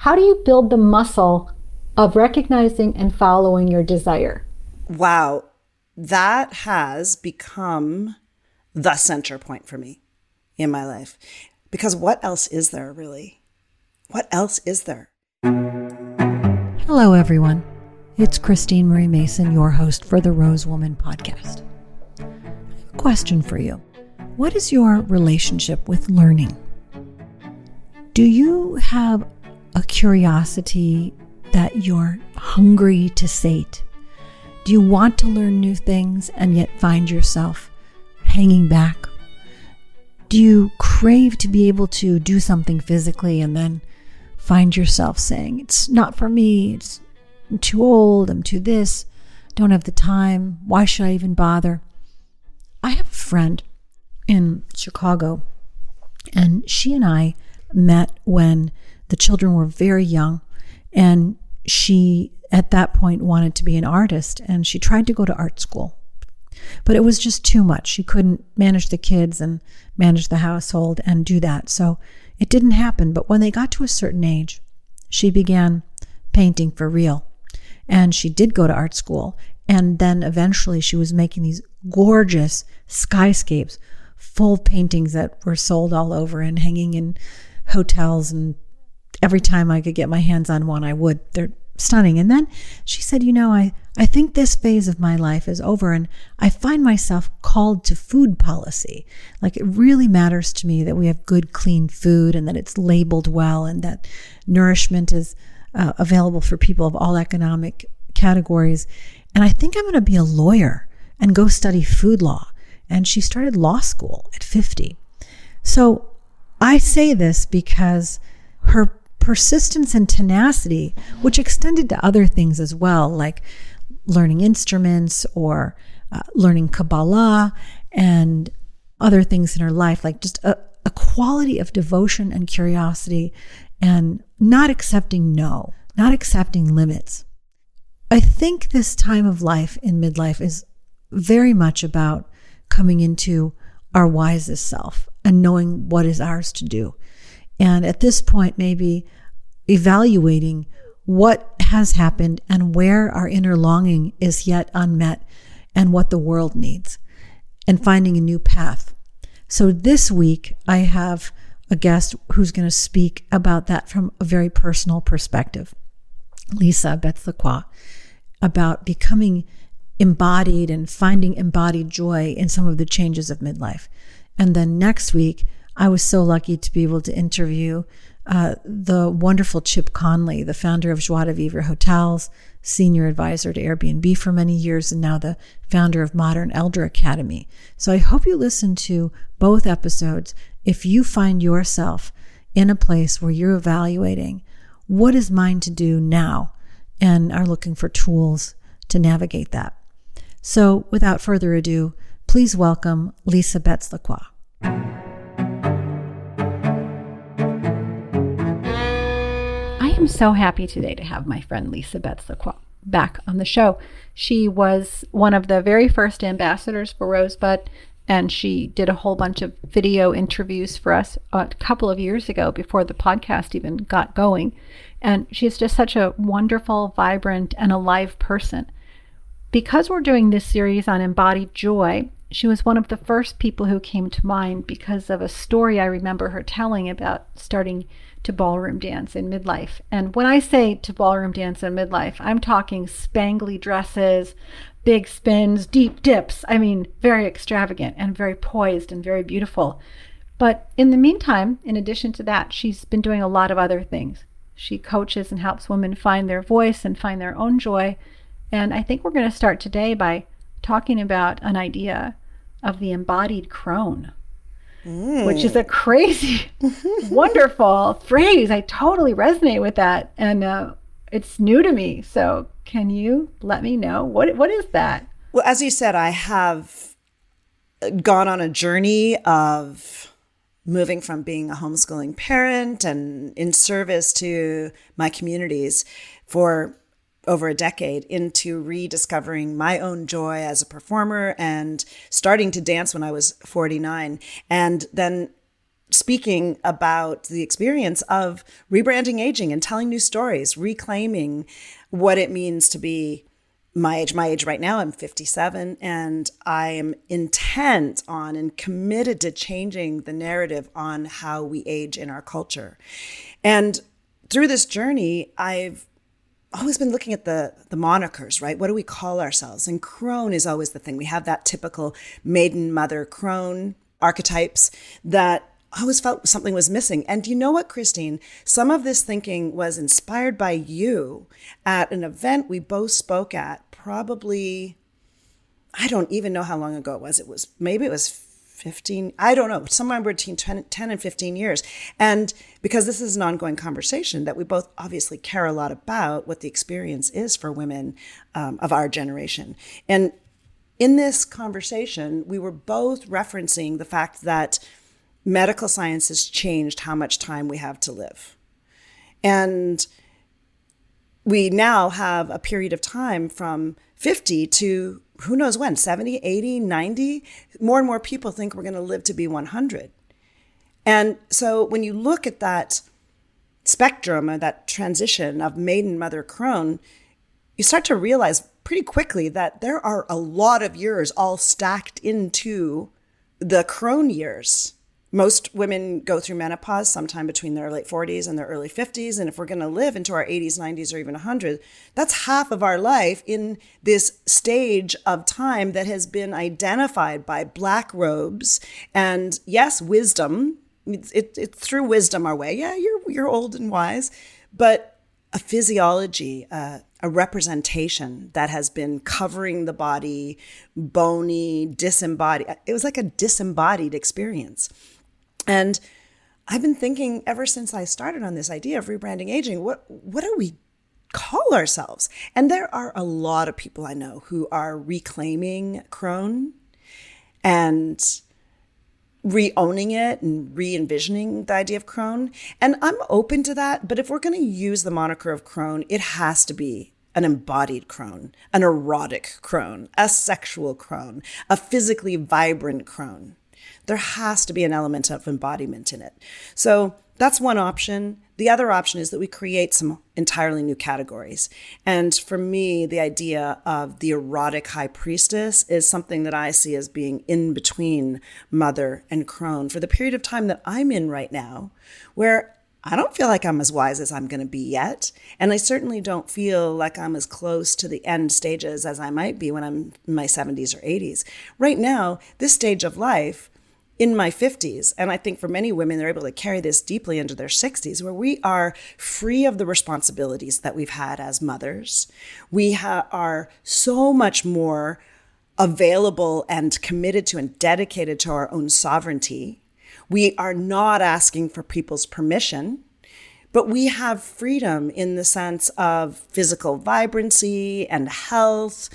How do you build the muscle of recognizing and following your desire? Wow. That has become the center point for me in my life. Because what else is there really? What else is there? Hello, everyone. It's Christine Marie Mason, your host for the Rose Woman podcast. Question for you What is your relationship with learning? Do you have a curiosity that you're hungry to sate? Do you want to learn new things and yet find yourself hanging back? Do you crave to be able to do something physically and then find yourself saying, It's not for me, it's I'm too old, I'm too this, don't have the time, why should I even bother? I have a friend in Chicago, and she and I met when the children were very young, and she at that point wanted to be an artist, and she tried to go to art school. But it was just too much. She couldn't manage the kids and manage the household and do that. So it didn't happen. But when they got to a certain age, she began painting for real. And she did go to art school. And then eventually she was making these gorgeous skyscapes, full paintings that were sold all over and hanging in hotels. And every time I could get my hands on one, I would. They're stunning. And then she said, You know, I, I think this phase of my life is over and I find myself called to food policy. Like it really matters to me that we have good, clean food and that it's labeled well and that nourishment is uh, available for people of all economic categories. And I think I'm going to be a lawyer and go study food law. And she started law school at 50. So I say this because her persistence and tenacity, which extended to other things as well, like learning instruments or uh, learning Kabbalah and other things in her life, like just a, a quality of devotion and curiosity and not accepting no, not accepting limits. I think this time of life in midlife is very much about coming into our wisest self and knowing what is ours to do. And at this point, maybe evaluating what has happened and where our inner longing is yet unmet and what the world needs, and finding a new path. So this week, I have a guest who's going to speak about that from a very personal perspective. Lisa Betts-LaCroix, about becoming embodied and finding embodied joy in some of the changes of midlife. And then next week, I was so lucky to be able to interview uh, the wonderful Chip Conley, the founder of Joie de Vivre Hotels, senior advisor to Airbnb for many years, and now the founder of Modern Elder Academy. So I hope you listen to both episodes if you find yourself in a place where you're evaluating what is mine to do now and are looking for tools to navigate that. So without further ado, please welcome Lisa Betts-LaCroix. So happy today to have my friend Lisa Betts-LaCroix back on the show. She was one of the very first ambassadors for Rosebud and she did a whole bunch of video interviews for us a couple of years ago before the podcast even got going. And she's just such a wonderful, vibrant, and alive person. Because we're doing this series on embodied joy, she was one of the first people who came to mind because of a story I remember her telling about starting to ballroom dance in midlife. And when I say to ballroom dance in midlife, I'm talking spangly dresses, big spins, deep dips. I mean, very extravagant and very poised and very beautiful. But in the meantime, in addition to that, she's been doing a lot of other things. She coaches and helps women find their voice and find their own joy. And I think we're going to start today by talking about an idea of the embodied crone, mm. which is a crazy, wonderful phrase. I totally resonate with that. And uh, it's new to me. So can you let me know what what is that? Well, as you said, I have gone on a journey of moving from being a homeschooling parent and in service to my communities for over a decade into rediscovering my own joy as a performer and starting to dance when I was 49 and then speaking about the experience of rebranding aging and telling new stories, reclaiming what it means to be my age. My age right now, I'm 57, and I am intent on and committed to changing the narrative on how we age in our culture. And through this journey, I've always been looking at the the monikers, right? What do we call ourselves? And crone is always the thing. We have that typical maiden mother crone archetypes that I always felt something was missing. And you know what, Christine? Some of this thinking was inspired by you at an event we both spoke at, probably, I don't even know how long ago it was. It was maybe it was 15, I don't know, somewhere between 10, 10 and 15 years. And because this is an ongoing conversation that we both obviously care a lot about what the experience is for women um, of our generation. And in this conversation, we were both referencing the fact that medical science has changed how much time we have to live. And we now have a period of time from 50 to who knows when 70, 80, 90. More and more people think we're going to live to be 100. And so when you look at that spectrum or that transition of maiden mother crone, you start to realize pretty quickly that there are a lot of years all stacked into the crone years most women go through menopause sometime between their late 40s and their early 50s. And if we're going to live into our 80s, 90s, or even 100, that's half of our life in this stage of time that has been identified by black robes and, yes, wisdom. It's it, it, through wisdom our way. Yeah, you're, you're old and wise, but a physiology, uh, a representation that has been covering the body, bony, disembodied. It was like a disembodied experience. And I've been thinking ever since I started on this idea of rebranding aging, what what do we call ourselves? And there are a lot of people I know who are reclaiming crone and re-owning it and re-envisioning the idea of crone. And I'm open to that, but if we're going to use the moniker of crone, it has to be an embodied crone, an erotic crone, a sexual crone, a physically vibrant crone there has to be an element of embodiment in it. So that's one option. The other option is that we create some entirely new categories. And for me, the idea of the erotic high priestess is something that I see as being in between mother and crone for the period of time that I'm in right now, where I don't feel like I'm as wise as I'm going to be yet. And I certainly don't feel like I'm as close to the end stages as I might be when I'm in my 70s or 80s. Right now, this stage of life, in my 50s. And I think for many women, they're able to carry this deeply into their 60s, where we are free of the responsibilities that we've had as mothers. We ha- are so much more available and committed to and dedicated to our own sovereignty. We are not asking for people's permission. But we have freedom in the sense of physical vibrancy and health.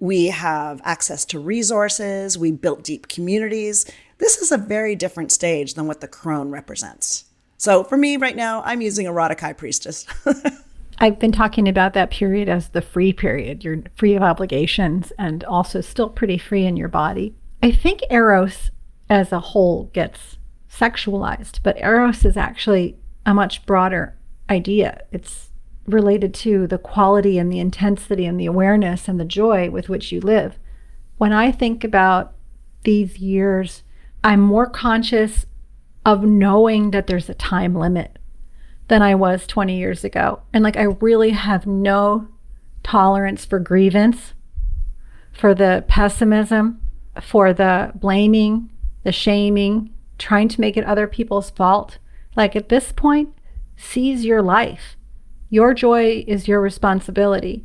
We have access to resources. We built deep communities. This is a very different stage than what the crone represents. So for me right now, I'm using erotic high priestess. I've been talking about that period as the free period. You're free of obligations and also still pretty free in your body. I think Eros as a whole gets sexualized, but Eros is actually a much broader idea. It's related to the quality and the intensity and the awareness and the joy with which you live. When I think about these years I'm more conscious of knowing that there's a time limit than I was 20 years ago. And like, I really have no tolerance for grievance, for the pessimism, for the blaming, the shaming, trying to make it other people's fault. Like, at this point, seize your life. Your joy is your responsibility.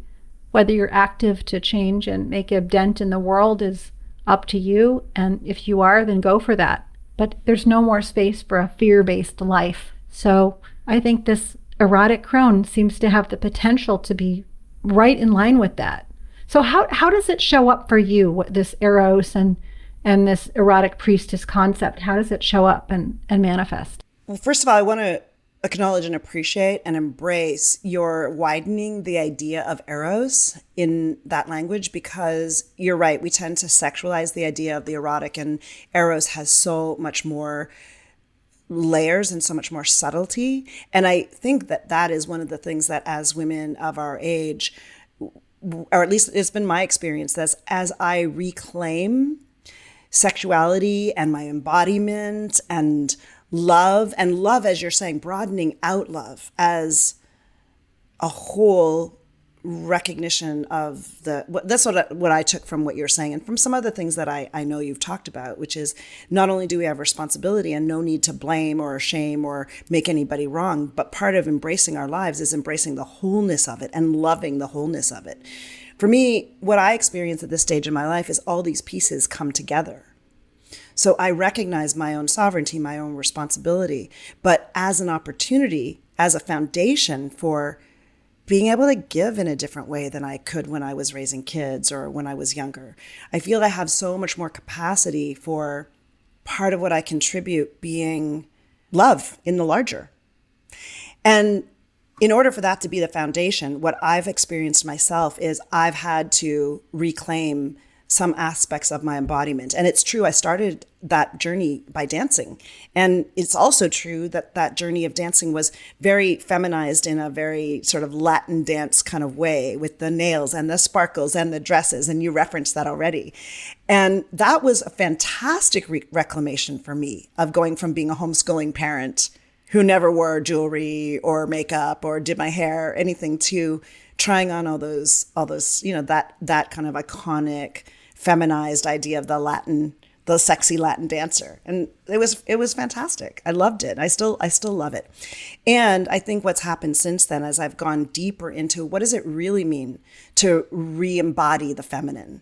Whether you're active to change and make a dent in the world is up to you. And if you are, then go for that. But there's no more space for a fear based life. So I think this erotic crone seems to have the potential to be right in line with that. So how, how does it show up for you, what, this eros and and this erotic priestess concept? How does it show up and, and manifest? Well, first of all, I want to acknowledge and appreciate and embrace your widening the idea of eros in that language because you're right we tend to sexualize the idea of the erotic and eros has so much more layers and so much more subtlety. And I think that that is one of the things that as women of our age, or at least it's been my experience, that as I reclaim sexuality and my embodiment and love, and love, as you're saying, broadening out love as a whole recognition of the that's what I, what I took from what you're saying and from some other things that I, I know you've talked about which is not only do we have responsibility and no need to blame or shame or make anybody wrong but part of embracing our lives is embracing the wholeness of it and loving the wholeness of it. For me what I experience at this stage in my life is all these pieces come together so I recognize my own sovereignty my own responsibility but as an opportunity as a foundation for being able to give in a different way than I could when I was raising kids or when I was younger. I feel I have so much more capacity for part of what I contribute being love in the larger. And in order for that to be the foundation, what I've experienced myself is I've had to reclaim some aspects of my embodiment. And it's true, I started that journey by dancing. And it's also true that that journey of dancing was very feminized in a very sort of Latin dance kind of way with the nails and the sparkles and the dresses. And you referenced that already. And that was a fantastic re- reclamation for me of going from being a homeschooling parent who never wore jewelry or makeup or did my hair, or anything to trying on all those, all those, you know, that, that kind of iconic, feminized idea of the Latin, the sexy Latin dancer. And it was it was fantastic. I loved it. I still I still love it. And I think what's happened since then as I've gone deeper into what does it really mean to re-embody the feminine.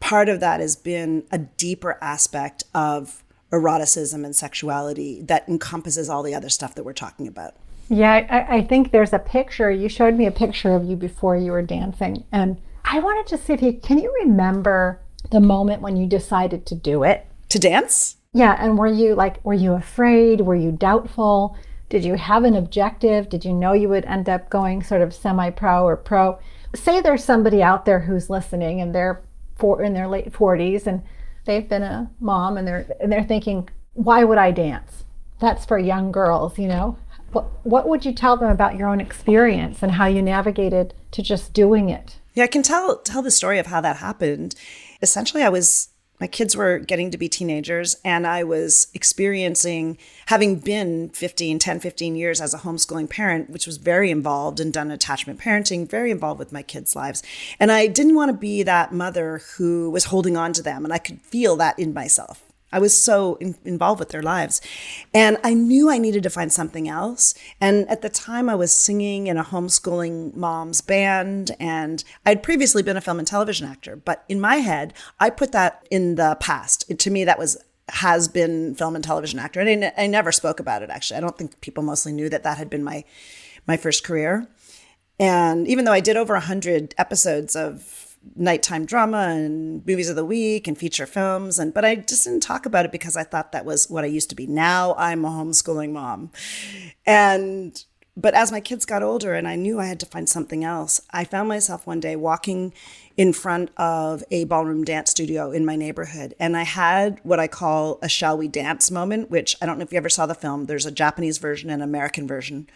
Part of that has been a deeper aspect of eroticism and sexuality that encompasses all the other stuff that we're talking about. Yeah, I, I, think there's a picture. You showed me a picture of you before you were dancing, and I wanted to see if you can you remember the moment when you decided to do it? To dance? Yeah, and were you like were you afraid? Were you doubtful? Did you have an objective? Did you know you would end up going sort of semi-pro or pro? Say there's somebody out there who's listening and they're for in their late 40s and they've been a mom and they're and they're thinking, "Why would I dance?" That's for young girls, you know. What what would you tell them about your own experience and how you navigated to just doing it? Yeah, I can tell tell the story of how that happened essentially I was my kids were getting to be teenagers and I was experiencing having been 15, 10, 15 years as a homeschooling parent, which was very involved and done attachment parenting, very involved with my kids' lives. And I didn't want to be that mother who was holding on to them. And I could feel that in myself. I was so in, involved with their lives. And I knew I needed to find something else. And at the time, I was singing in a homeschooling mom's band, and I'd previously been a film and television actor. But in my head, I put that in the past. It, to me, that was has been film and television actor. And I, I never spoke about it, actually. I don't think people mostly knew that that had been my, my first career. And even though I did over 100 episodes of nighttime drama and movies of the week and feature films and but I just didn't talk about it because I thought that was what I used to be. Now I'm a homeschooling mom. And but as my kids got older and I knew I had to find something else, I found myself one day walking in front of a ballroom dance studio in my neighborhood. And I had what I call a shall we dance moment, which I don't know if you ever saw the film. There's a Japanese version and American version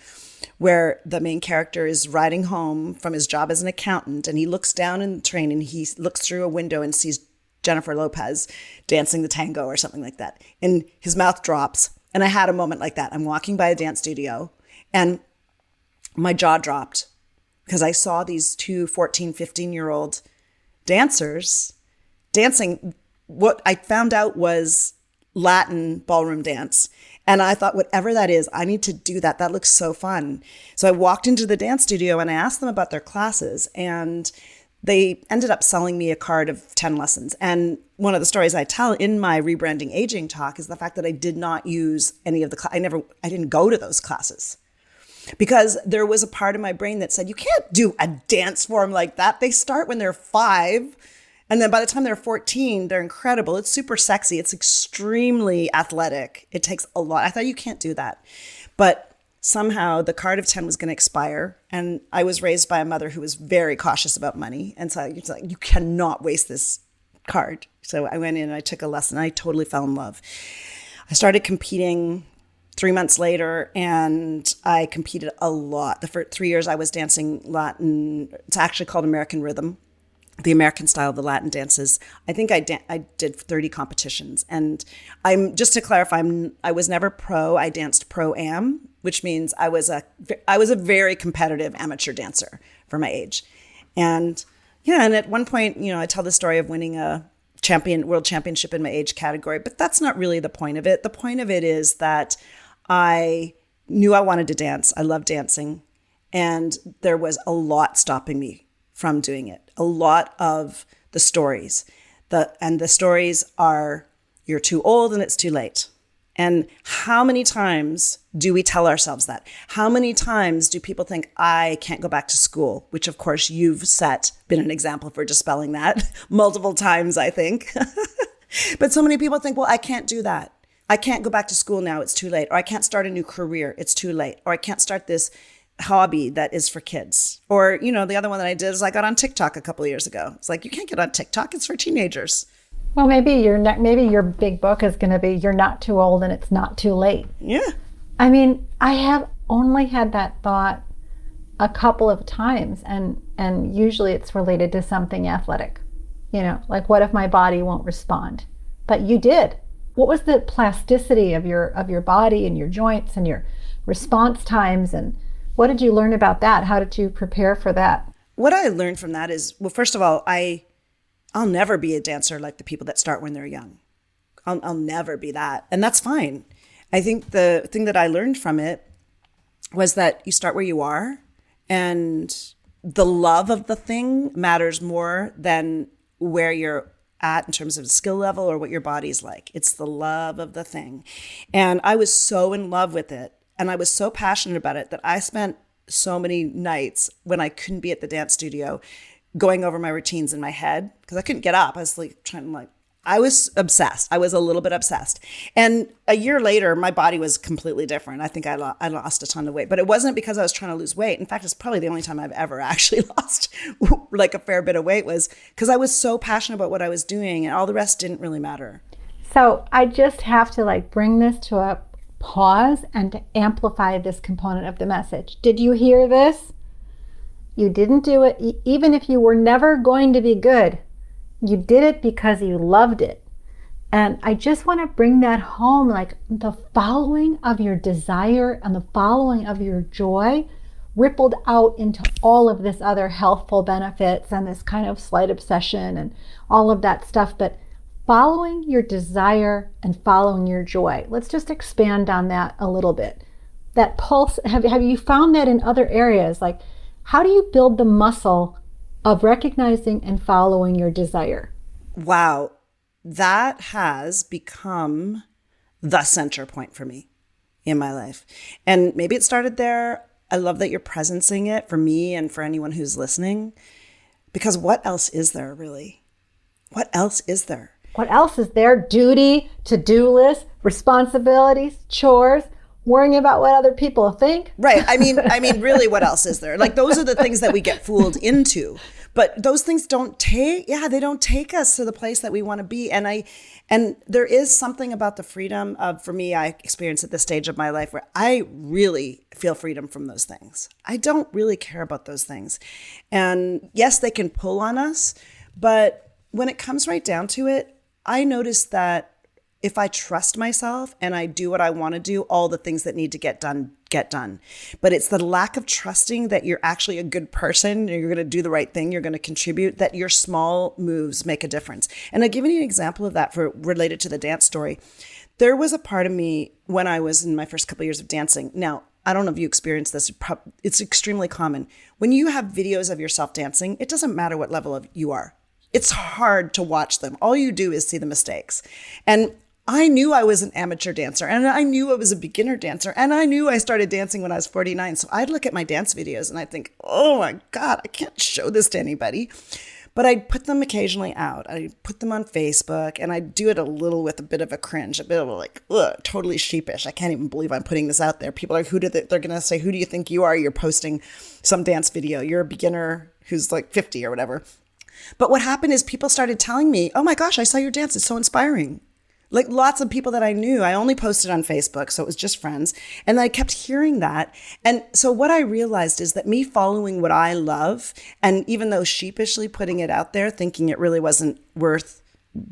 where the main character is riding home from his job as an accountant and he looks down in the train and he looks through a window and sees Jennifer Lopez dancing the tango or something like that. And his mouth drops. And I had a moment like that. I'm walking by a dance studio and my jaw dropped because I saw these two 14, 15 year old dancers dancing what I found out was Latin ballroom dance. And I thought, whatever that is, I need to do that. That looks so fun. So I walked into the dance studio and I asked them about their classes. And they ended up selling me a card of 10 lessons. And one of the stories I tell in my rebranding aging talk is the fact that I did not use any of the, cl- I never, I didn't go to those classes because there was a part of my brain that said, you can't do a dance form like that. They start when they're five and then by the time they're 14, they're incredible. It's super sexy. It's extremely athletic. It takes a lot. I thought you can't do that. But somehow the card of 10 was going to expire. And I was raised by a mother who was very cautious about money. And so it's like, you cannot waste this card. So I went in and I took a lesson. I totally fell in love. I started competing three months later, and I competed a lot. The first three years I was dancing Latin, it's actually called American Rhythm, the American style of the Latin dances. I think I, da- I did 30 competitions. And I'm just to clarify, I'm, I was never pro. I danced pro am, which means I was a I was a very competitive amateur dancer for my age. And yeah, and at one point, you know, I tell the story of winning a champion world championship in my age category, but that's not really the point of it. The point of it is that I knew I wanted to dance. I love dancing. And there was a lot stopping me from doing it. A lot of the stories. The and the stories are you're too old and it's too late. And how many times do we tell ourselves that? How many times do people think, I can't go back to school? Which, of course, you've set, been an example for dispelling that multiple times, I think. but so many people think, well, I can't do that. I can't go back to school now, it's too late. Or I can't start a new career, it's too late. Or I can't start this hobby that is for kids. Or, you know, the other one that I did is I got on TikTok a couple of years ago. It's like, you can't get on TikTok, it's for teenagers. Well, maybe your ne- maybe your big book is going to be "You're not too old and it's not too late." Yeah. I mean, I have only had that thought a couple of times, and and usually it's related to something athletic. You know, like what if my body won't respond? But you did. What was the plasticity of your of your body and your joints and your response times and what did you learn about that? How did you prepare for that? What I learned from that is well, first of all, I I'll never be a dancer like the people that start when they're young. I'll, I'll never be that. And that's fine. I think the thing that I learned from it was that you start where you are and the love of the thing matters more than where you're at in terms of skill level or what your body's like. It's the love of the thing. And I was so in love with it and I was so passionate about it that I spent so many nights when I couldn't be at the dance studio going over my routines in my head because I couldn't get up. I was like trying to like I was obsessed. I was a little bit obsessed. And a year later, my body was completely different. I think I, lo- I lost a ton of weight, but it wasn't because I was trying to lose weight. In fact, it's probably the only time I've ever actually lost like a fair bit of weight was because I was so passionate about what I was doing and all the rest didn't really matter. So I just have to like bring this to a pause and to amplify this component of the message. Did you hear this? You didn't do it, even if you were never going to be good. You did it because you loved it. And I just want to bring that home like the following of your desire and the following of your joy rippled out into all of this other healthful benefits and this kind of slight obsession and all of that stuff. But following your desire and following your joy, let's just expand on that a little bit. That pulse, have, have you found that in other areas? Like, how do you build the muscle of recognizing and following your desire? Wow, that has become the center point for me in my life. And maybe it started there. I love that you're presencing it for me and for anyone who's listening. Because what else is there really? What else is there? What else is there? Duty, to do list, responsibilities, chores worrying about what other people think. Right. I mean, I mean, really, what else is there? Like those are the things that we get fooled into. But those things don't take, yeah, they don't take us to the place that we want to be. And I, and there is something about the freedom of, for me, I experience at this stage of my life where I really feel freedom from those things. I don't really care about those things. And yes, they can pull on us, but when it comes right down to it, I notice that if I trust myself and I do what I want to do, all the things that need to get done get done. But it's the lack of trusting that you're actually a good person, you're going to do the right thing, you're going to contribute, that your small moves make a difference. And I'll give you an example of that for related to the dance story. There was a part of me when I was in my first couple of years of dancing. Now, I don't know if you experienced this. It's extremely common. When you have videos of yourself dancing, it doesn't matter what level of you are. It's hard to watch them. All you do is see the mistakes. And I knew I was an amateur dancer and I knew I was a beginner dancer and I knew I started dancing when I was 49. So I'd look at my dance videos and I'd think, oh my God, I can't show this to anybody. But I'd put them occasionally out. I'd put them on Facebook and I'd do it a little with a bit of a cringe, a bit of like, ugh, totally sheepish. I can't even believe I'm putting this out there. People are, who do they, they're going to say, who do you think you are? You're posting some dance video. You're a beginner who's like 50 or whatever. But what happened is people started telling me, oh my gosh, I saw your dance. It's so inspiring like lots of people that I knew. I only posted on Facebook, so it was just friends. And I kept hearing that. And so what I realized is that me following what I love, and even though sheepishly putting it out there, thinking it really wasn't worth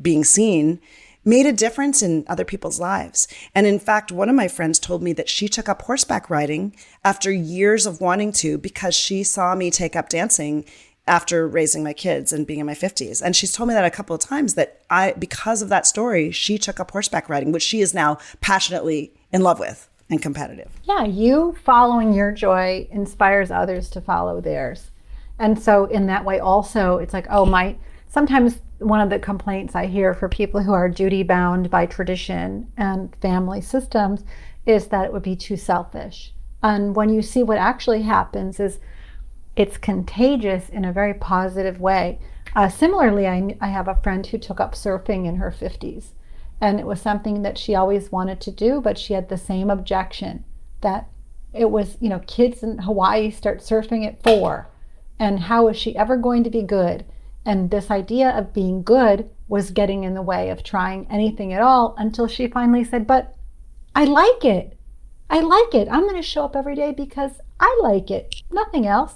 being seen, made a difference in other people's lives. And in fact, one of my friends told me that she took up horseback riding after years of wanting to because she saw me take up dancing after raising my kids and being in my 50s. And she's told me that a couple of times that I because of that story, she took up horseback riding, which she is now passionately in love with and competitive. Yeah, you following your joy inspires others to follow theirs. And so in that way also it's like, oh my sometimes one of the complaints I hear for people who are duty bound by tradition and family systems is that it would be too selfish. And when you see what actually happens is it's contagious in a very positive way. Uh, similarly, I, I have a friend who took up surfing in her 50s, and it was something that she always wanted to do, but she had the same objection that it was, you know, kids in Hawaii start surfing at four, and how is she ever going to be good? And this idea of being good was getting in the way of trying anything at all until she finally said, But I like it. I like it. I'm going to show up every day because I like it, nothing else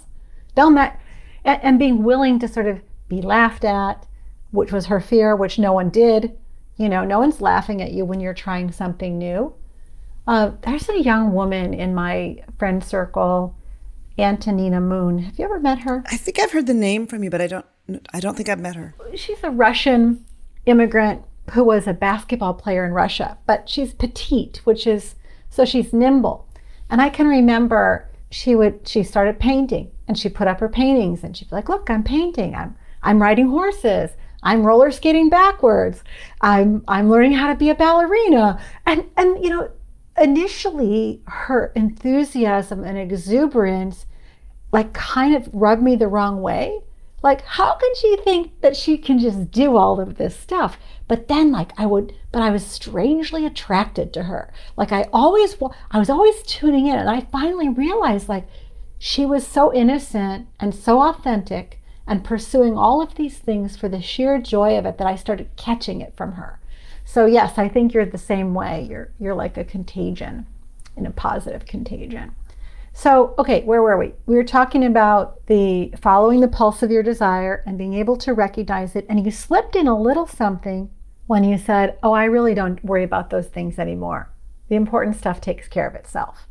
they'll met and, and being willing to sort of be laughed at, which was her fear, which no one did. You know, no one's laughing at you when you're trying something new. Uh, there's a young woman in my friend circle, Antonina Moon. Have you ever met her? I think I've heard the name from you, but I don't. I don't think I've met her. She's a Russian immigrant who was a basketball player in Russia, but she's petite, which is so she's nimble. And I can remember she would she started painting and she put up her paintings and she'd be like, look, I'm painting. I'm I'm riding horses. I'm roller skating backwards. I'm I'm learning how to be a ballerina. And and you know, initially her enthusiasm and exuberance like kind of rubbed me the wrong way. Like, how can she think that she can just do all of this stuff? But then, like, I would, but I was strangely attracted to her. Like, I always, I was always tuning in, and I finally realized, like, she was so innocent and so authentic and pursuing all of these things for the sheer joy of it that I started catching it from her. So yes, I think you're the same way. You're you're like a contagion, in a positive contagion. So, okay, where were we? We were talking about the following the pulse of your desire and being able to recognize it. And you slipped in a little something when you said, Oh, I really don't worry about those things anymore. The important stuff takes care of itself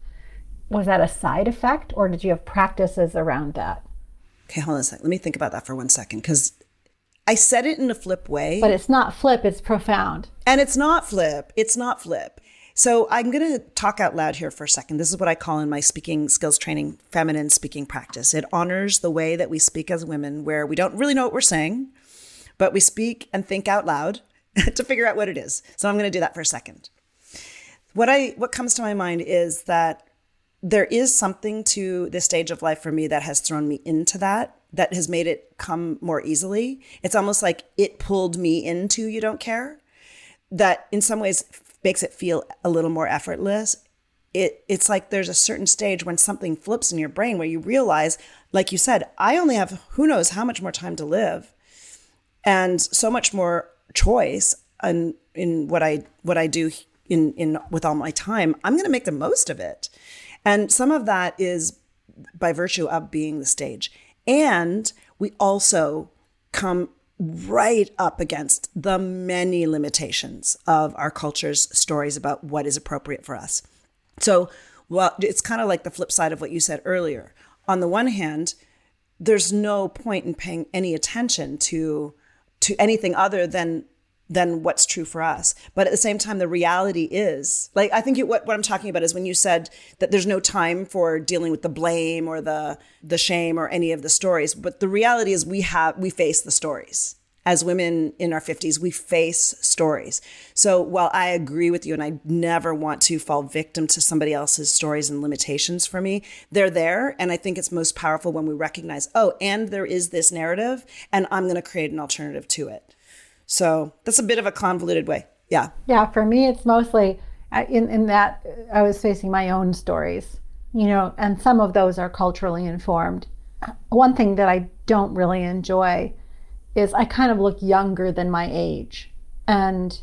was that a side effect or did you have practices around that? Okay, hold on a second. Let me think about that for one second because I said it in a flip way. But it's not flip, it's profound. And it's not flip. It's not flip. So I'm going to talk out loud here for a second. This is what I call in my speaking skills training feminine speaking practice. It honors the way that we speak as women, where we don't really know what we're saying, but we speak and think out loud to figure out what it is. So I'm going to do that for a second. What I what comes to my mind is that there is something to this stage of life for me that has thrown me into that that has made it come more easily. It's almost like it pulled me into you don't care that in some ways makes it feel a little more effortless. It it's like there's a certain stage when something flips in your brain where you realize like you said i only have who knows how much more time to live and so much more choice in in what i what i do in in with all my time. I'm going to make the most of it and some of that is by virtue of being the stage. And we also come right up against the many limitations of our culture's stories about what is appropriate for us. So, well, it's kind of like the flip side of what you said earlier. On the one hand, there's no point in paying any attention to to anything other than than what's true for us. But at the same time, the reality is like, I think you, what, what I'm talking about is when you said that there's no time for dealing with the blame or the, the shame or any of the stories. But the reality is we have, we face the stories. As women in our 50s, we face stories. So while I agree with you and I never want to fall victim to somebody else's stories and limitations for me, they're there. And I think it's most powerful when we recognize, oh, and there is this narrative, and I'm going to create an alternative to it. So that's a bit of a convoluted way. Yeah. Yeah. For me, it's mostly uh, in, in that I was facing my own stories, you know, and some of those are culturally informed. One thing that I don't really enjoy is I kind of look younger than my age. And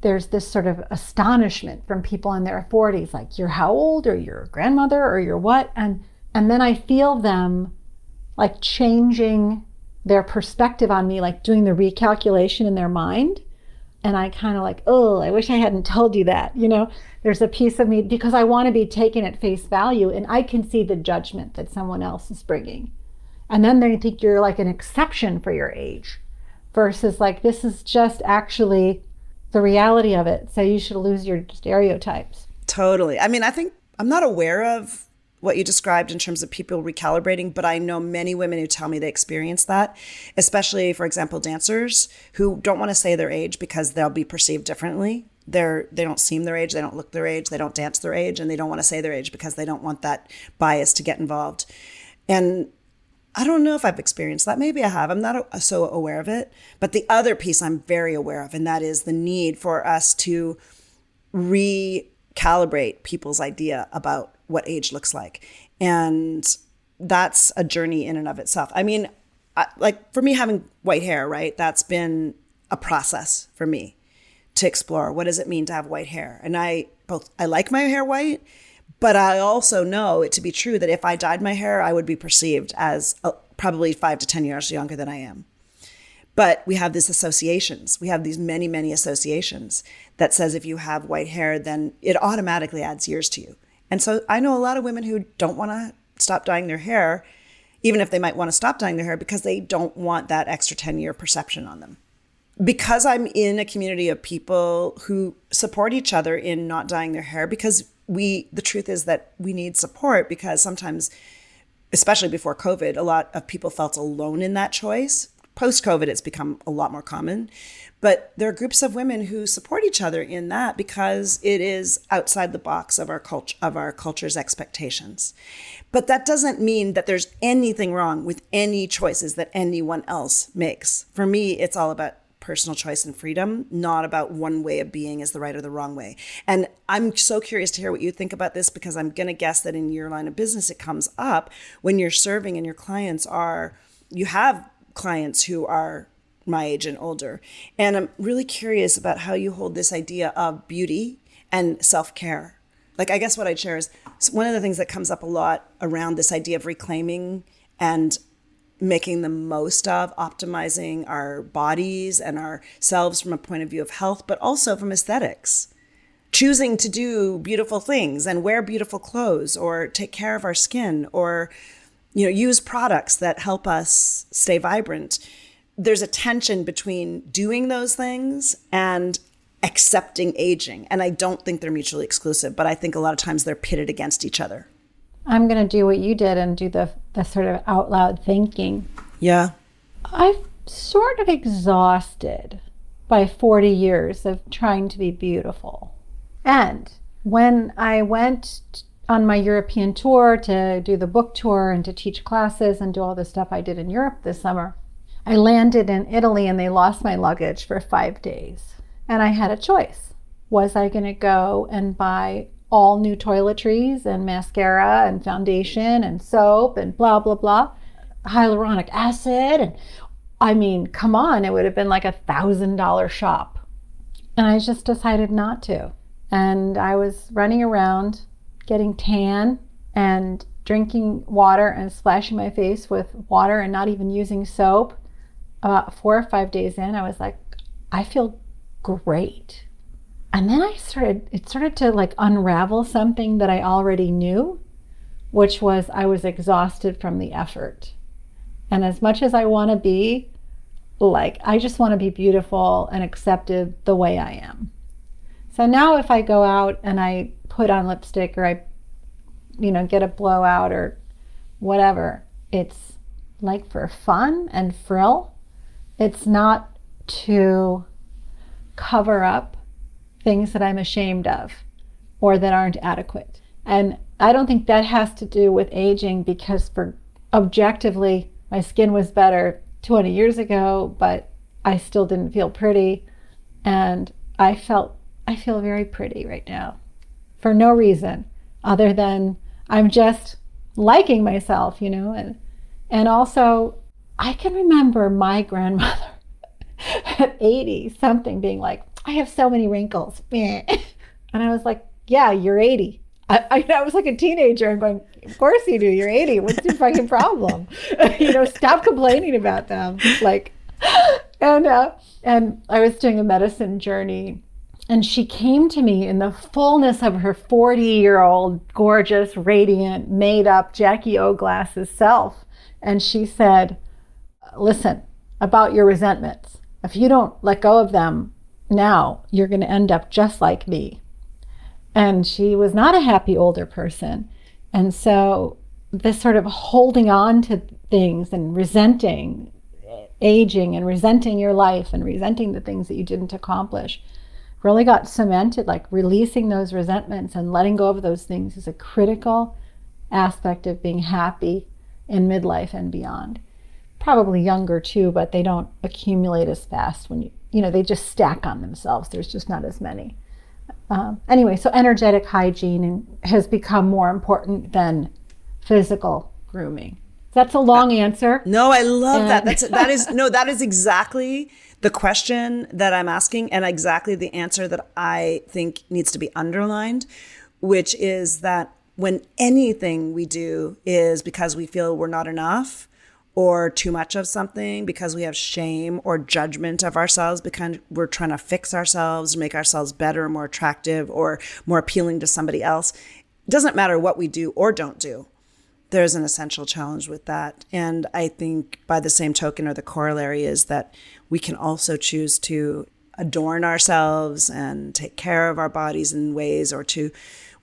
there's this sort of astonishment from people in their 40s like you're how old or you're a grandmother or you're what and and then I feel them like changing their perspective on me like doing the recalculation in their mind and I kind of like, oh, I wish I hadn't told you that. You know, there's a piece of me because I want to be taken at face value and I can see the judgment that someone else is bringing. And then they think you're like an exception for your age versus like, this is just actually the reality of it. So you should lose your stereotypes. Totally. I mean, I think I'm not aware of what you described in terms of people recalibrating, but I know many women who tell me they experience that, especially, for example, dancers who don't want to say their age because they'll be perceived differently. They're they don't seem their age, they don't look their age, they don't dance their age, and they don't want to say their age because they don't want that bias to get involved. And I don't know if I've experienced that. Maybe I have. I'm not so aware of it. But the other piece I'm very aware of, and that is the need for us to recalibrate people's idea about what age looks like. And that's a journey in and of itself. I mean, I, like for me having white hair, right? That's been a process for me to explore what does it mean to have white hair. And I both I like my hair white, but I also know it to be true that if I dyed my hair, I would be perceived as a, probably 5 to 10 years younger than I am. But we have these associations. We have these many, many associations that says if you have white hair, then it automatically adds years to you. And so I know a lot of women who don't want to stop dyeing their hair, even if they might want to stop dyeing their hair because they don't want that extra 10 year perception on them. Because I'm in a community of people who support each other in not dyeing their hair, because we, the truth is that we need support because sometimes, especially before COVID, a lot of people felt alone in that choice. Post COVID, it's become a lot more common. But there are groups of women who support each other in that because it is outside the box of our culture of our culture's expectations. But that doesn't mean that there's anything wrong with any choices that anyone else makes. For me, it's all about personal choice and freedom, not about one way of being is the right or the wrong way. And I'm so curious to hear what you think about this because I'm going to guess that in your line of business it comes up when you're serving and your clients are you have clients who are my age and older. And I'm really curious about how you hold this idea of beauty and self care. Like, I guess what I'd share is one of the things that comes up a lot around this idea of reclaiming and making the most of optimizing our bodies and ourselves from a point of view of health, but also from aesthetics. Choosing to do beautiful things and wear beautiful clothes or take care of our skin or you know use products that help us stay vibrant there's a tension between doing those things and accepting aging. And I don't think they're mutually exclusive, but I think a lot of times they're pitted against each other. I'm going to do what you did and do the, the sort of out loud thinking. Yeah. I'm sort of exhausted by 40 years of trying to be beautiful. And when I went on my European tour to do the book tour and to teach classes and do all the stuff I did in Europe this summer, I landed in Italy and they lost my luggage for five days. And I had a choice. Was I going to go and buy all new toiletries and mascara and foundation and soap and blah, blah, blah, hyaluronic acid? And I mean, come on, it would have been like a thousand dollar shop. And I just decided not to. And I was running around getting tan and drinking water and splashing my face with water and not even using soap about four or five days in, I was like, I feel great. And then I started, it started to like unravel something that I already knew, which was I was exhausted from the effort. And as much as I want to be, like, I just want to be beautiful and accepted the way I am. So now if I go out and I put on lipstick or I, you know, get a blowout or whatever, it's like for fun and frill it's not to cover up things that I'm ashamed of or that aren't adequate. And I don't think that has to do with aging because for objectively my skin was better 20 years ago, but I still didn't feel pretty and I felt I feel very pretty right now for no reason other than I'm just liking myself, you know, and and also I can remember my grandmother at 80 something being like, I have so many wrinkles. and I was like, yeah, you're 80. I, I, was like a teenager and going, of course you do. You're 80. What's your fucking problem? you know, stop complaining about them. Like, and uh, and I was doing a medicine journey, and she came to me in the fullness of her 40 year old, gorgeous, radiant, made up Jackie O glasses self, and she said, "Listen, about your resentments. If you don't let go of them now, you're going to end up just like me." And she was not a happy older person. And so this sort of holding on to things and resenting aging and resenting your life and resenting the things that you didn't accomplish really got cemented like releasing those resentments and letting go of those things is a critical aspect of being happy in midlife and beyond probably younger too but they don't accumulate as fast when you you know they just stack on themselves there's just not as many um, anyway, so energetic hygiene has become more important than physical grooming. That's a long answer. No, I love and that. That's that is no, that is exactly the question that I'm asking, and exactly the answer that I think needs to be underlined, which is that when anything we do is because we feel we're not enough, or too much of something because we have shame or judgment of ourselves because we're trying to fix ourselves, make ourselves better, more attractive, or more appealing to somebody else. It doesn't matter what we do or don't do. There's an essential challenge with that. And I think by the same token, or the corollary is that we can also choose to adorn ourselves and take care of our bodies in ways or to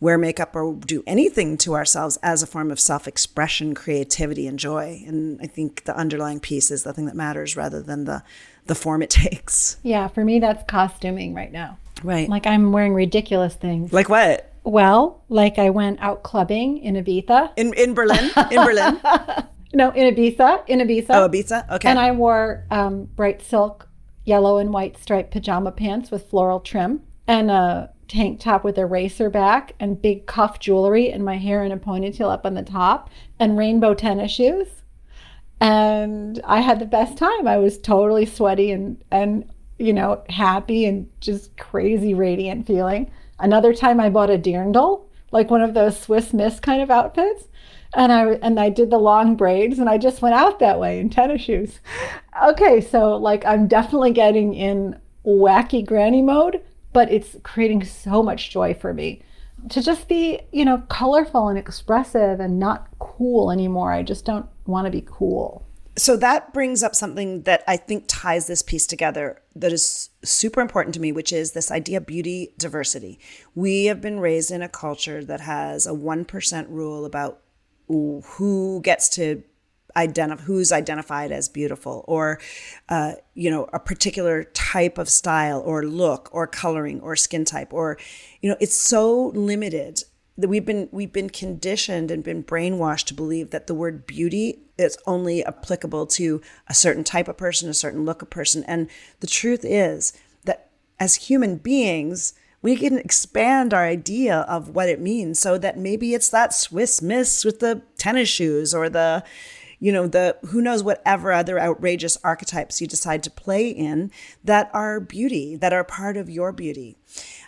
wear makeup or do anything to ourselves as a form of self expression, creativity, and joy. And I think the underlying piece is the thing that matters rather than the, the form it takes. Yeah, for me, that's costuming right now. Right. Like I'm wearing ridiculous things. Like what? Well, like I went out clubbing in Ibiza. In, in Berlin? In Berlin? no, in Ibiza. In Ibiza. Oh, Ibiza? Okay. And I wore um, bright silk, yellow and white striped pajama pants with floral trim and a tank top with a racer back and big cuff jewelry and my hair in a ponytail up on the top and rainbow tennis shoes. And I had the best time. I was totally sweaty and and you know, happy and just crazy radiant feeling. Another time I bought a dirndl, like one of those Swiss Miss kind of outfits. And I and I did the long braids and I just went out that way in tennis shoes. Okay, so like I'm definitely getting in wacky granny mode but it's creating so much joy for me to just be, you know, colorful and expressive and not cool anymore. I just don't want to be cool. So that brings up something that I think ties this piece together that is super important to me, which is this idea of beauty diversity. We have been raised in a culture that has a 1% rule about who gets to identify who's identified as beautiful or uh, you know a particular type of style or look or coloring or skin type or you know it's so limited that we've been we've been conditioned and been brainwashed to believe that the word beauty is only applicable to a certain type of person a certain look of person. And the truth is that as human beings we can expand our idea of what it means so that maybe it's that Swiss miss with the tennis shoes or the you know, the who knows whatever other outrageous archetypes you decide to play in that are beauty, that are part of your beauty.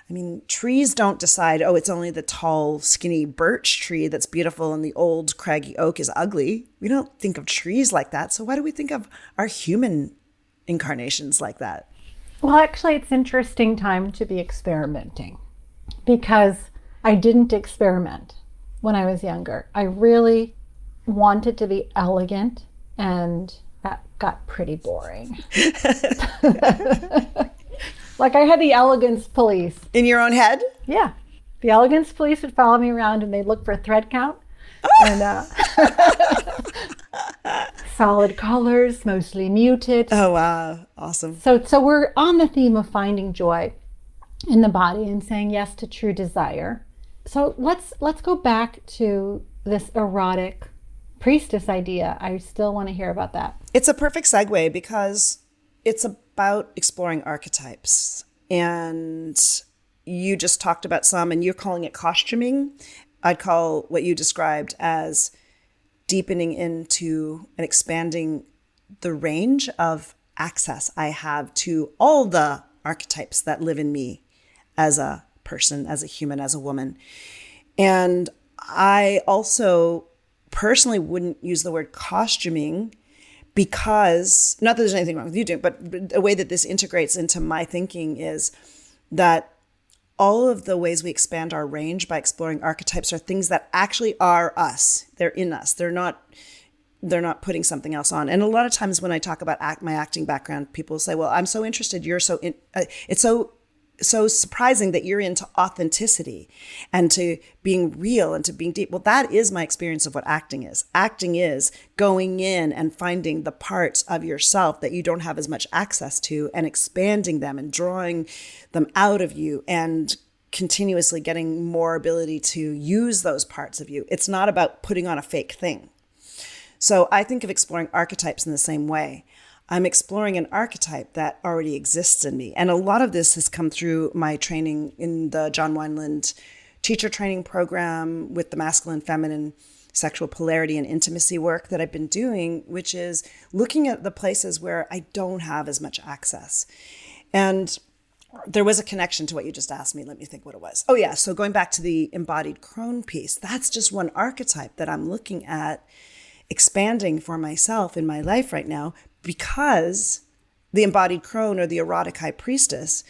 I mean, trees don't decide, oh, it's only the tall, skinny birch tree that's beautiful and the old, craggy oak is ugly. We don't think of trees like that. So, why do we think of our human incarnations like that? Well, actually, it's interesting time to be experimenting because I didn't experiment when I was younger. I really wanted to be elegant and that got pretty boring. like I had the elegance police. In your own head? Yeah. The elegance police would follow me around and they'd look for a thread count. and uh, solid colors, mostly muted. Oh wow, awesome. So so we're on the theme of finding joy in the body and saying yes to true desire. So let's let's go back to this erotic priestess idea. I still want to hear about that. It's a perfect segue because it's about exploring archetypes. And you just talked about some, and you're calling it costuming. I'd call what you described as deepening into and expanding the range of access I have to all the archetypes that live in me as a person, as a human, as a woman. And I also personally wouldn't use the word costuming because, not that there's anything wrong with you doing, but the way that this integrates into my thinking is that all of the ways we expand our range by exploring archetypes are things that actually are us. They're in us. They're not they're not putting something else on. And a lot of times when I talk about act, my acting background, people say, "Well, I'm so interested. You're so in, uh, it's so so surprising that you're into authenticity and to being real and to being deep. Well, that is my experience of what acting is. Acting is going in and finding the parts of yourself that you don't have as much access to and expanding them and drawing them out of you and continuously getting more ability to use those parts of you. It's not about putting on a fake thing. So I think of exploring archetypes in the same way. I'm exploring an archetype that already exists in me. And a lot of this has come through my training in the John Wineland teacher training program with the masculine, feminine, sexual polarity, and intimacy work that I've been doing, which is looking at the places where I don't have as much access. And there was a connection to what you just asked me. Let me think what it was. Oh, yeah. So going back to the embodied crone piece, that's just one archetype that I'm looking at expanding for myself in my life right now because the embodied crone or the erotic high priestess,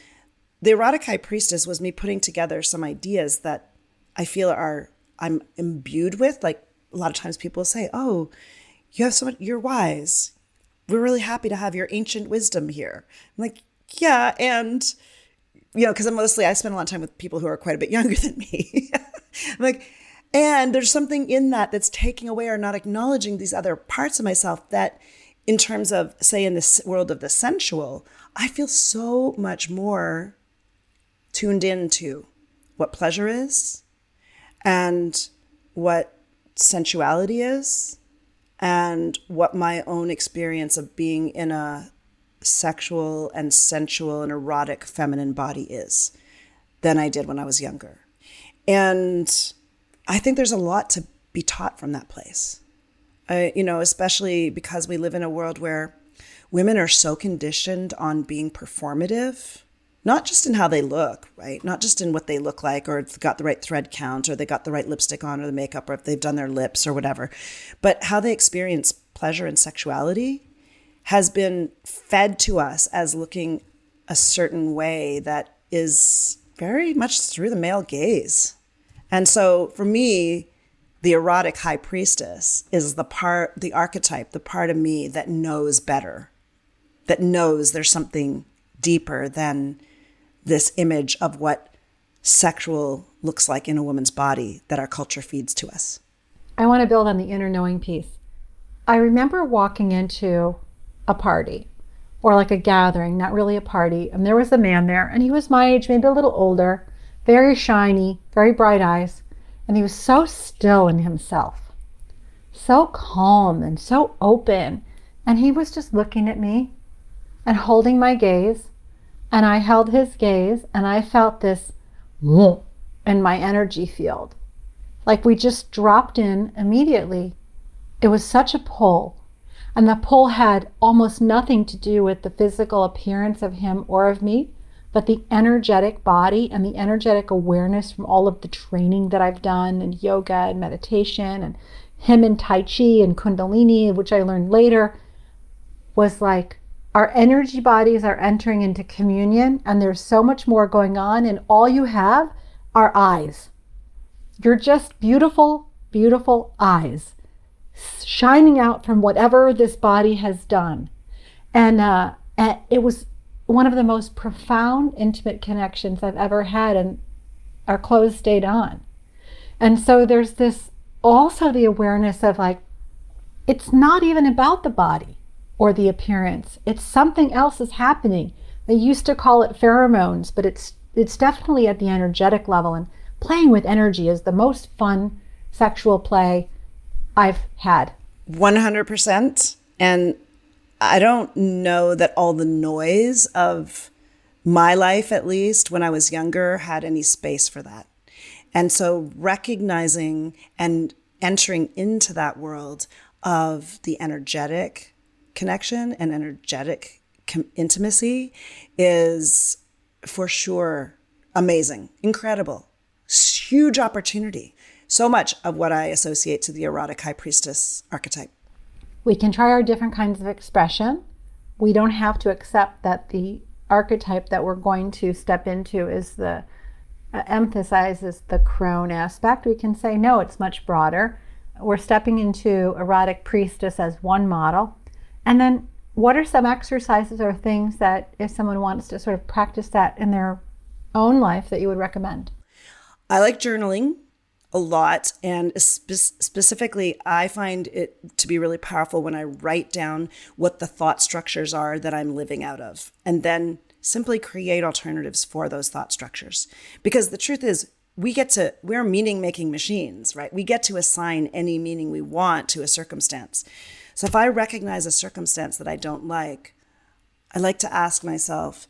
the erotic high priestess was me putting together some ideas that I feel are I'm imbued with. Like a lot of times people say, "Oh, you have so much. You're wise. We're really happy to have your ancient wisdom here." I'm like, "Yeah," and you know, because I'm mostly I spend a lot of time with people who are quite a bit younger than me. I'm like, and there's something in that that's taking away or not acknowledging these other parts of myself that, in terms of, say, in this world of the sensual, I feel so much more tuned into what pleasure is and what sensuality is and what my own experience of being in a sexual and sensual and erotic feminine body is than I did when I was younger. And I think there's a lot to be taught from that place. Uh, you know, especially because we live in a world where women are so conditioned on being performative, not just in how they look, right? Not just in what they look like, or got the right thread count, or they got the right lipstick on, or the makeup, or if they've done their lips, or whatever, but how they experience pleasure and sexuality has been fed to us as looking a certain way that is very much through the male gaze. And so for me, the erotic high priestess is the part, the archetype, the part of me that knows better, that knows there's something deeper than this image of what sexual looks like in a woman's body that our culture feeds to us. I want to build on the inner knowing piece. I remember walking into a party or like a gathering, not really a party, and there was a man there, and he was my age, maybe a little older very shiny, very bright eyes, and he was so still in himself, so calm and so open. And he was just looking at me and holding my gaze. And I held his gaze and I felt this in my energy field. Like we just dropped in immediately. It was such a pull. And the pull had almost nothing to do with the physical appearance of him or of me, but the energetic body and the energetic awareness from all of the training that I've done and yoga and meditation and him and Tai Chi and Kundalini, which I learned later, was like our energy bodies are entering into communion and there's so much more going on, and all you have are eyes. You're just beautiful, beautiful eyes shining out from whatever this body has done. And, uh, and it was one of the most profound, intimate connections I've ever had, and our clothes stayed on. And so there's this also the awareness of like, it's not even about the body or the appearance. It's something else is happening. They used to call it pheromones, but it's it's definitely at the energetic level. And playing with energy is the most fun sexual play I've had. 100%. And I don't know that all the noise of my life, at least when I was younger, had any space for that. And so recognizing and entering into that world of the energetic connection and energetic com- intimacy is for sure amazing, incredible, huge opportunity. So much of what I associate to the erotic high priestess archetype. We can try our different kinds of expression. We don't have to accept that the archetype that we're going to step into is the uh, emphasizes the crone aspect. We can say no, it's much broader. We're stepping into erotic priestess as one model. And then what are some exercises or things that if someone wants to sort of practice that in their own life that you would recommend? I like journaling a lot. And spe- specifically, I find it to be really powerful when I write down what the thought structures are that I'm living out of, and then simply create alternatives for those thought structures. Because the truth is, we get to, we're meaning making machines, right? We get to assign any meaning we want to a circumstance. So if I recognize a circumstance that I don't like, I like to ask myself,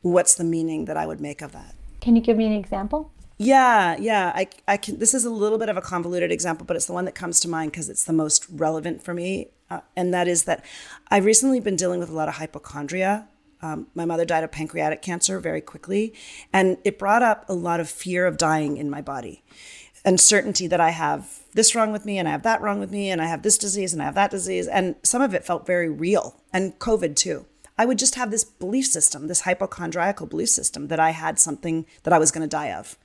what's the meaning that I would make of that? Can you give me an example? Yeah, yeah. I, I can. This is a little bit of a convoluted example, but it's the one that comes to mind because it's the most relevant for me. Uh, and that is that I've recently been dealing with a lot of hypochondria. Um, my mother died of pancreatic cancer very quickly, and it brought up a lot of fear of dying in my body, uncertainty that I have this wrong with me, and I have that wrong with me, and I have this disease, and I have that disease, and some of it felt very real, and COVID too. I would just have this belief system, this hypochondriacal belief system that I had something that I was going to die of.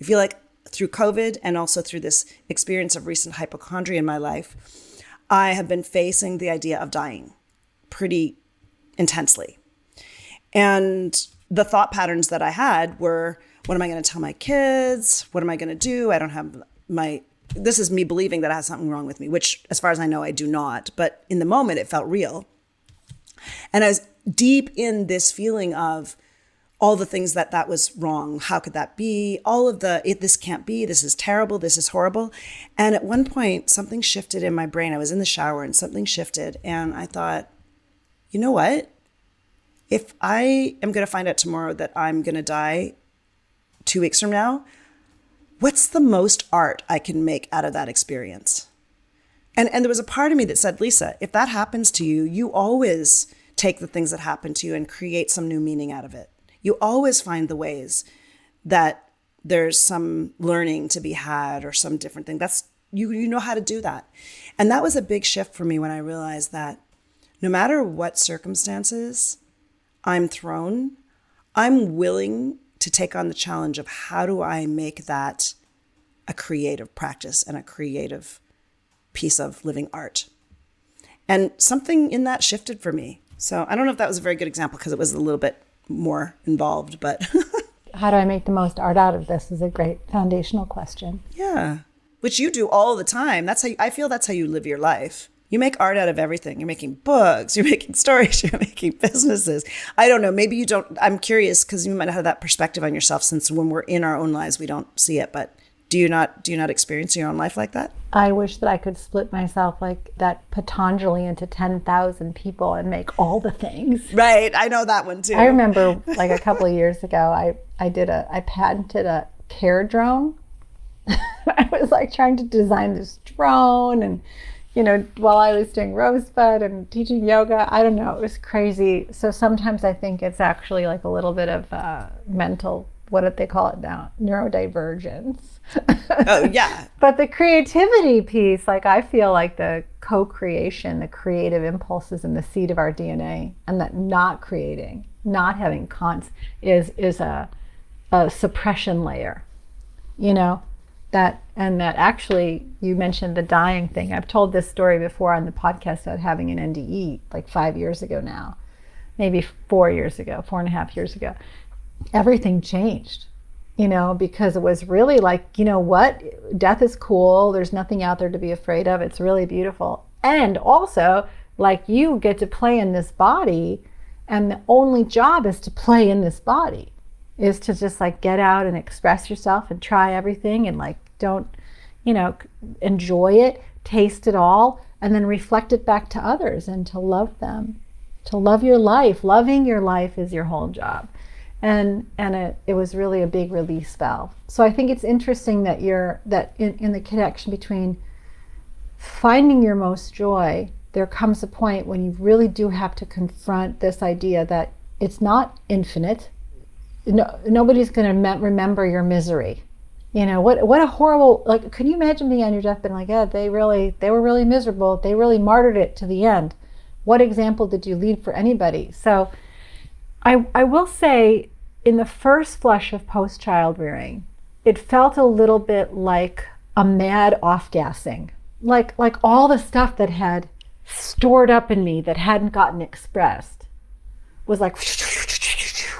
I feel like through COVID and also through this experience of recent hypochondria in my life, I have been facing the idea of dying pretty intensely. And the thought patterns that I had were what am I going to tell my kids? What am I going to do? I don't have my this is me believing that I have something wrong with me, which as far as I know I do not, but in the moment it felt real. And I was deep in this feeling of all the things that that was wrong. How could that be? All of the, it, this can't be, this is terrible, this is horrible. And at one point, something shifted in my brain. I was in the shower and something shifted. And I thought, you know what? If I am going to find out tomorrow that I'm going to die two weeks from now, what's the most art I can make out of that experience? And, and there was a part of me that said, Lisa, if that happens to you, you always take the things that happen to you and create some new meaning out of it you always find the ways that there's some learning to be had or some different thing. That's you you know how to do that. And that was a big shift for me when I realized that no matter what circumstances I'm thrown, I'm willing to take on the challenge of how do I make that a creative practice and a creative piece of living art. And something in that shifted for me. So I don't know if that was a very good example because it was a little bit more involved, but how do I make the most art out of this is a great foundational question. Yeah. Which you do all the time. That's how you, I feel that's how you live your life. You make art out of everything. You're making books, you're making stories, you're making businesses. I don't know. Maybe you don't. I'm curious because you might have that perspective on yourself since when we're in our own lives, we don't see it. But do you not do you not experience your own life like that? I wish that I could split myself like that Patanjali into ten thousand people and make all the things. Right, I know that one too. I remember like a couple of years ago, I I did a I patented a care drone. I was like trying to design this drone and you know, while I was doing Rosebud and teaching yoga, I don't know, it was crazy. So sometimes I think it's actually like a little bit of uh, mental what did they call it now? Neurodivergence. oh, yeah. but the creativity piece, like I feel like the co creation, the creative impulses in the seed of our DNA, and that not creating, not having cons is, is a, a suppression layer, you know? That and that actually, you mentioned the dying thing. I've told this story before on the podcast about having an NDE like five years ago now, maybe four years ago, four and a half years ago everything changed you know, because it was really like, you know what? Death is cool. There's nothing out there to be afraid of. It's really beautiful. And also, like, you get to play in this body, and the only job is to play in this body, is to just like get out and express yourself and try everything and like don't, you know, enjoy it, taste it all, and then reflect it back to others and to love them, to love your life. Loving your life is your whole job and and it, it was really a big release valve so i think it's interesting that you're that in, in the connection between finding your most joy there comes a point when you really do have to confront this idea that it's not infinite no, nobody's going to me- remember your misery. You know what? What a horrible like. Can you imagine being on your deathbed like, yeah, they really, they were really miserable. They really martyred it to the end. What example did you lead for anybody? So, I I will say, in the first flush of post child rearing, it felt a little bit like a mad off gassing, like like all the stuff that had stored up in me that hadn't gotten expressed was like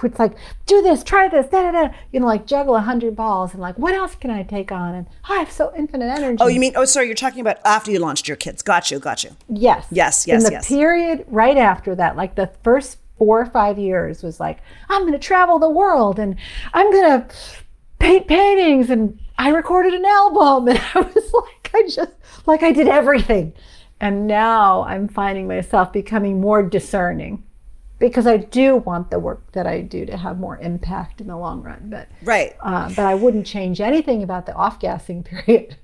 it's like do this try this da, da, da. you know like juggle a hundred balls and like what else can i take on and oh, i have so infinite energy Oh, you mean? Oh, sorry. You're talking about after you launched your kids. Got you. Got you. yes Yes, in yes, the yes. period right after that like the first four or five years was like i'm going to travel the world and i'm going to paint paintings and i recorded an album. And i was like i just like i did everything. And now i'm finding myself becoming more discerning because I do want the work that I do to have more impact in the long run. But Right. uh, but I wouldn't change anything about the off gassing period.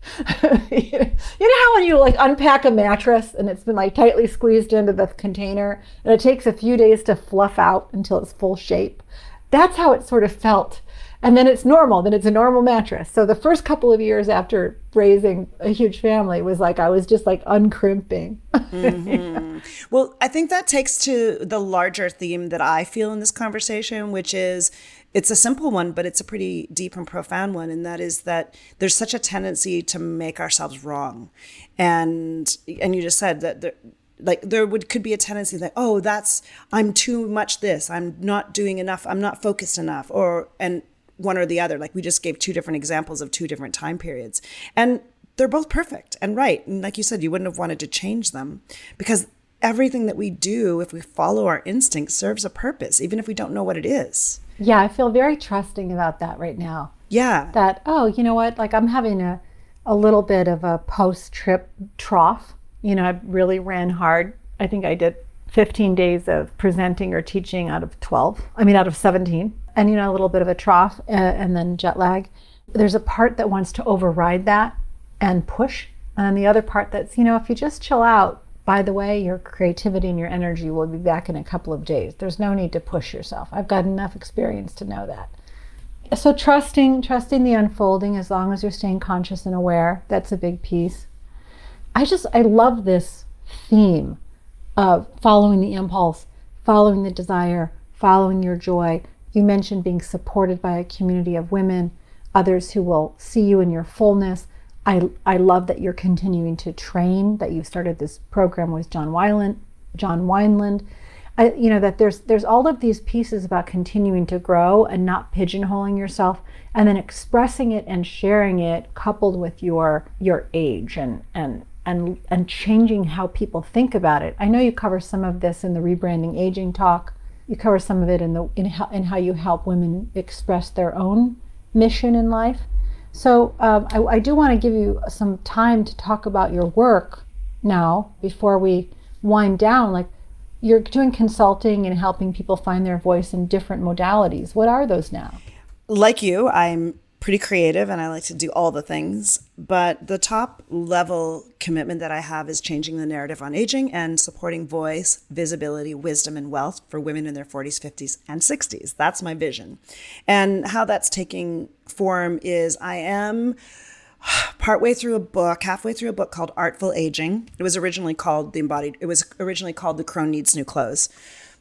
you know how when you like unpack a mattress and it's been like tightly squeezed into the container and it takes a few days to fluff out until it's full shape? That's how it sort of felt. And then it's normal, then it's a normal mattress. So the first couple of years after raising a huge family was like I was just like uncrimping. Mm-hmm. Well, I think that takes to the larger theme that I feel in this conversation, which is it's a simple one, but it's a pretty deep and profound one. And that is that there's such a tendency to make ourselves wrong. And and you just said that there, like there would could be a tendency that oh that's I'm too much this I'm not doing enough I'm not focused enough or and one or the other. Like we just gave two different examples of two different time periods. And they're both perfect and right. And like you said you wouldn't have wanted to change them because everything that we do if we follow our instincts serves a purpose even if we don't know what it is. Yeah, I feel very trusting about that right now. yeah. That oh you know what? Like i'm having a, a little bit of a post trip trough. You know i really ran hard. I think i did 15 days of presenting or teaching out of 12 i mean out of 17 and you know a little bit of a trough uh, and then jet lag. There's a part that wants to override that and push. And then the other part that's you know if you just chill out by the way your creativity and your energy will be back in a couple of days. There's no need to push yourself. I've got enough experience to know that. So trusting trusting the unfolding as long as you're staying conscious and aware that's a big piece. I just i love this theme of following the impulse following the desire following your joy you mentioned being supported by a community of women others who will see you in your fullness. I i love that you're continuing to train that you started this program with john Weiland, john wineland I, you know that there's there's all of these pieces about continuing to grow and not pigeonholing yourself and then expressing it and sharing it coupled with your your age and and and and changing how people think about it. I know you cover some of this in the rebranding aging talk you cover some of it in the in how, in how you help women express their own mission in life so um, I, I do want to give you some time to talk about your work now before we wind down like you're doing consulting and helping people find their voice in different modalities. What are those now? like you, I'm pretty creative and I like to do all the things. But the top level commitment that I have is changing the narrative on aging and supporting voice, visibility, wisdom, and wealth for women in their 40s, 50s, and 60s. That's my vision. And how that's taking form is I am partway through a book, halfway through a book called Artful Aging. It was originally called The Embodied, it was originally called The Crone Needs New Clothes.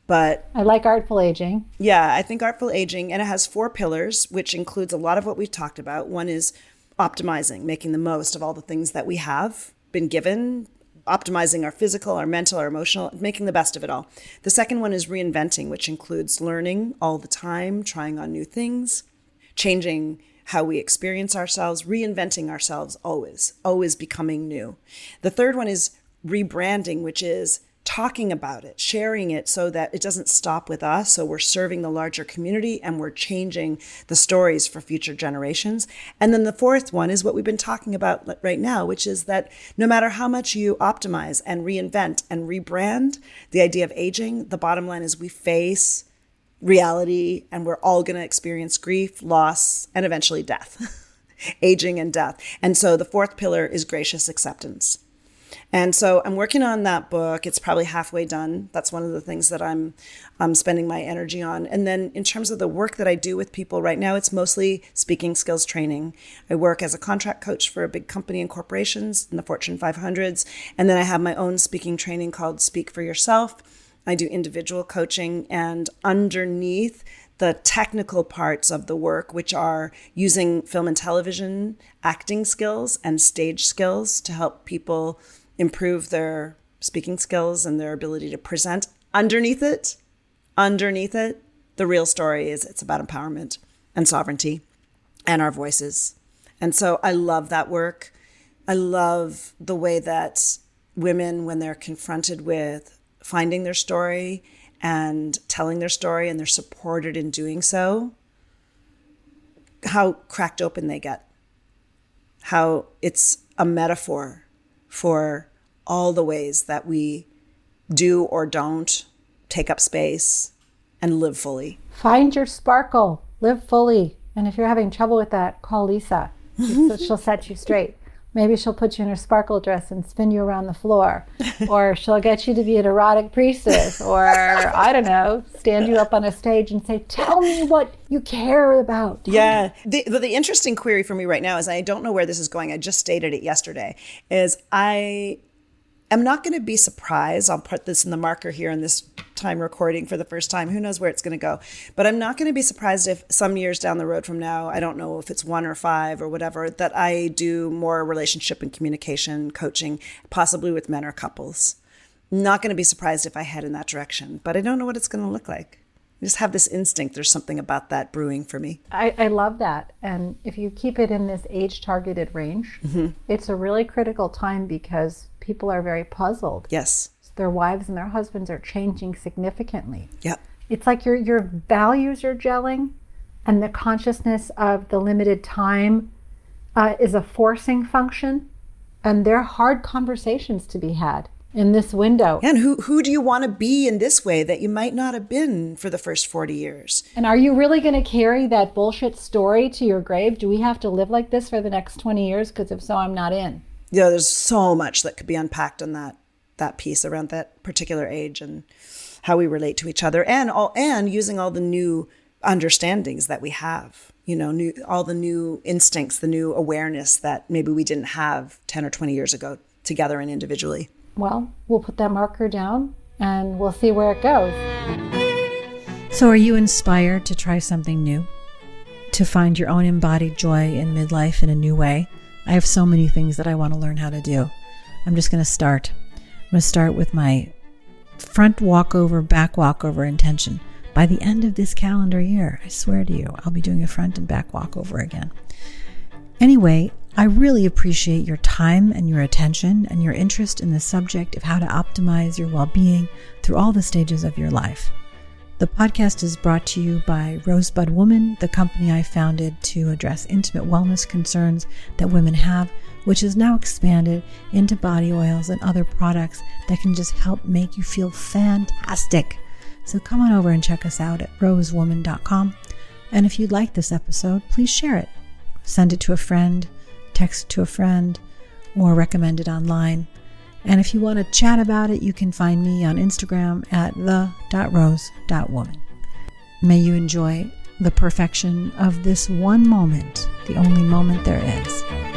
But I like artful aging. yeah, I think artful aging, and it has four pillars, which includes a lot of what we've talked about. One is optimizing, making the most of all the things that we have been given, optimizing our physical, our mental, our emotional, making the best of it all. The second one is reinventing, which includes learning all the time, trying on new things, changing how we experience ourselves, reinventing ourselves always, always becoming new. The third one is rebranding, which is talking about it, sharing it so that it doesn't stop with us. So we're serving the larger community and we're changing the stories for future generations. And then the fourth one is what we've been talking about right now, which is that no matter how much you optimize and reinvent and rebrand the idea of aging, the bottom line is we face reality and we're all going to experience grief, loss, and eventually death, aging and death. And so the fourth pillar is gracious acceptance. And so I'm working on that book. It's probably halfway done. That's one of the things that I'm I'm spending my energy on. And then in terms of the work that I do with people right now, it's mostly speaking skills training. I work as a contract coach for a big company and corporations in the Fortune 500s, and then I have my own speaking training called Speak for Yourself. I do individual coaching and underneath the technical parts of the work, which are using film and television acting skills and stage skills to help people improve their speaking skills and their ability to present. Underneath it, underneath it, the real story is it's about empowerment and sovereignty and our voices. And so I love that work. I love the way that women, when they're confronted with finding their story and telling their story and they're supported in doing so, how cracked open they get, how it's a metaphor for all the ways that we do or don't take up space and live fully. Find your sparkle, live fully. And if you're having trouble with that, call Lisa. she'll set you straight. Maybe she'll put you in her sparkle dress and spin you around the floor. or she'll get you to be an erotic priestess. Or, I don't know, stand you up on a stage and say, Tell me what you care about. Tell yeah. The, the interesting query for me right now is I don't know where this is going. I just stated it yesterday. Is I am not going to be surprised. I'll put this in the marker here in this time recording for the first time. Who knows where it's going to go? But I'm not going to be surprised if some years down the road from now, I don't know if it's one or five or whatever, that I do more relationship and communication coaching, possibly with men or couples. Not going to be surprised if I head in that direction, but I don't know what it's going to look like. I just have this instinct. There's something about that brewing for me. I, I love that. And if you keep it in this age targeted range, mm-hmm. it's a really critical time because people are very puzzled. Yes. Their wives and their husbands are changing significantly. Yep. It's like your your values are gelling, and the consciousness of the limited time uh, is a forcing function, and they're hard conversations to be had in this window. And who who do you want to be in this way that you might not have been for the first 40 years? And are you really going to carry that bullshit story to your grave? Do we have to live like this for the next 20 years because if so I'm not in yeah, there's so much that could be unpacked on that that piece around that particular age and how we relate to each other and all and using all the new understandings that we have you know new all the new instincts the new awareness that maybe we didn't have 10 or 20 years ago together and individually well we'll put that marker down and we'll see where it goes so are you inspired to try something new to find your own embodied joy in midlife in a new way I have so many things that I want to learn how to do. I'm just going to start. I'm going to start with my front walkover, back walkover intention. By the end of this calendar year, I swear to you, I'll be doing a front and back walkover again. Anyway, I really appreciate your time and your attention and your interest in the subject of how to optimize your well being through all the stages of your life. The podcast is brought to you by Rosebud Woman, the company I founded to address intimate wellness concerns that women have, which is now expanded into body oils and other products that can just help make you feel fantastic. So come on over and check us out at rosewoman.com. And if you like this episode, please share it. Send it to a friend, text it to a friend, or recommend it online. And if you want to chat about it, you can find me on Instagram at the.rose.woman. May you enjoy the perfection of this one moment, the only moment there is.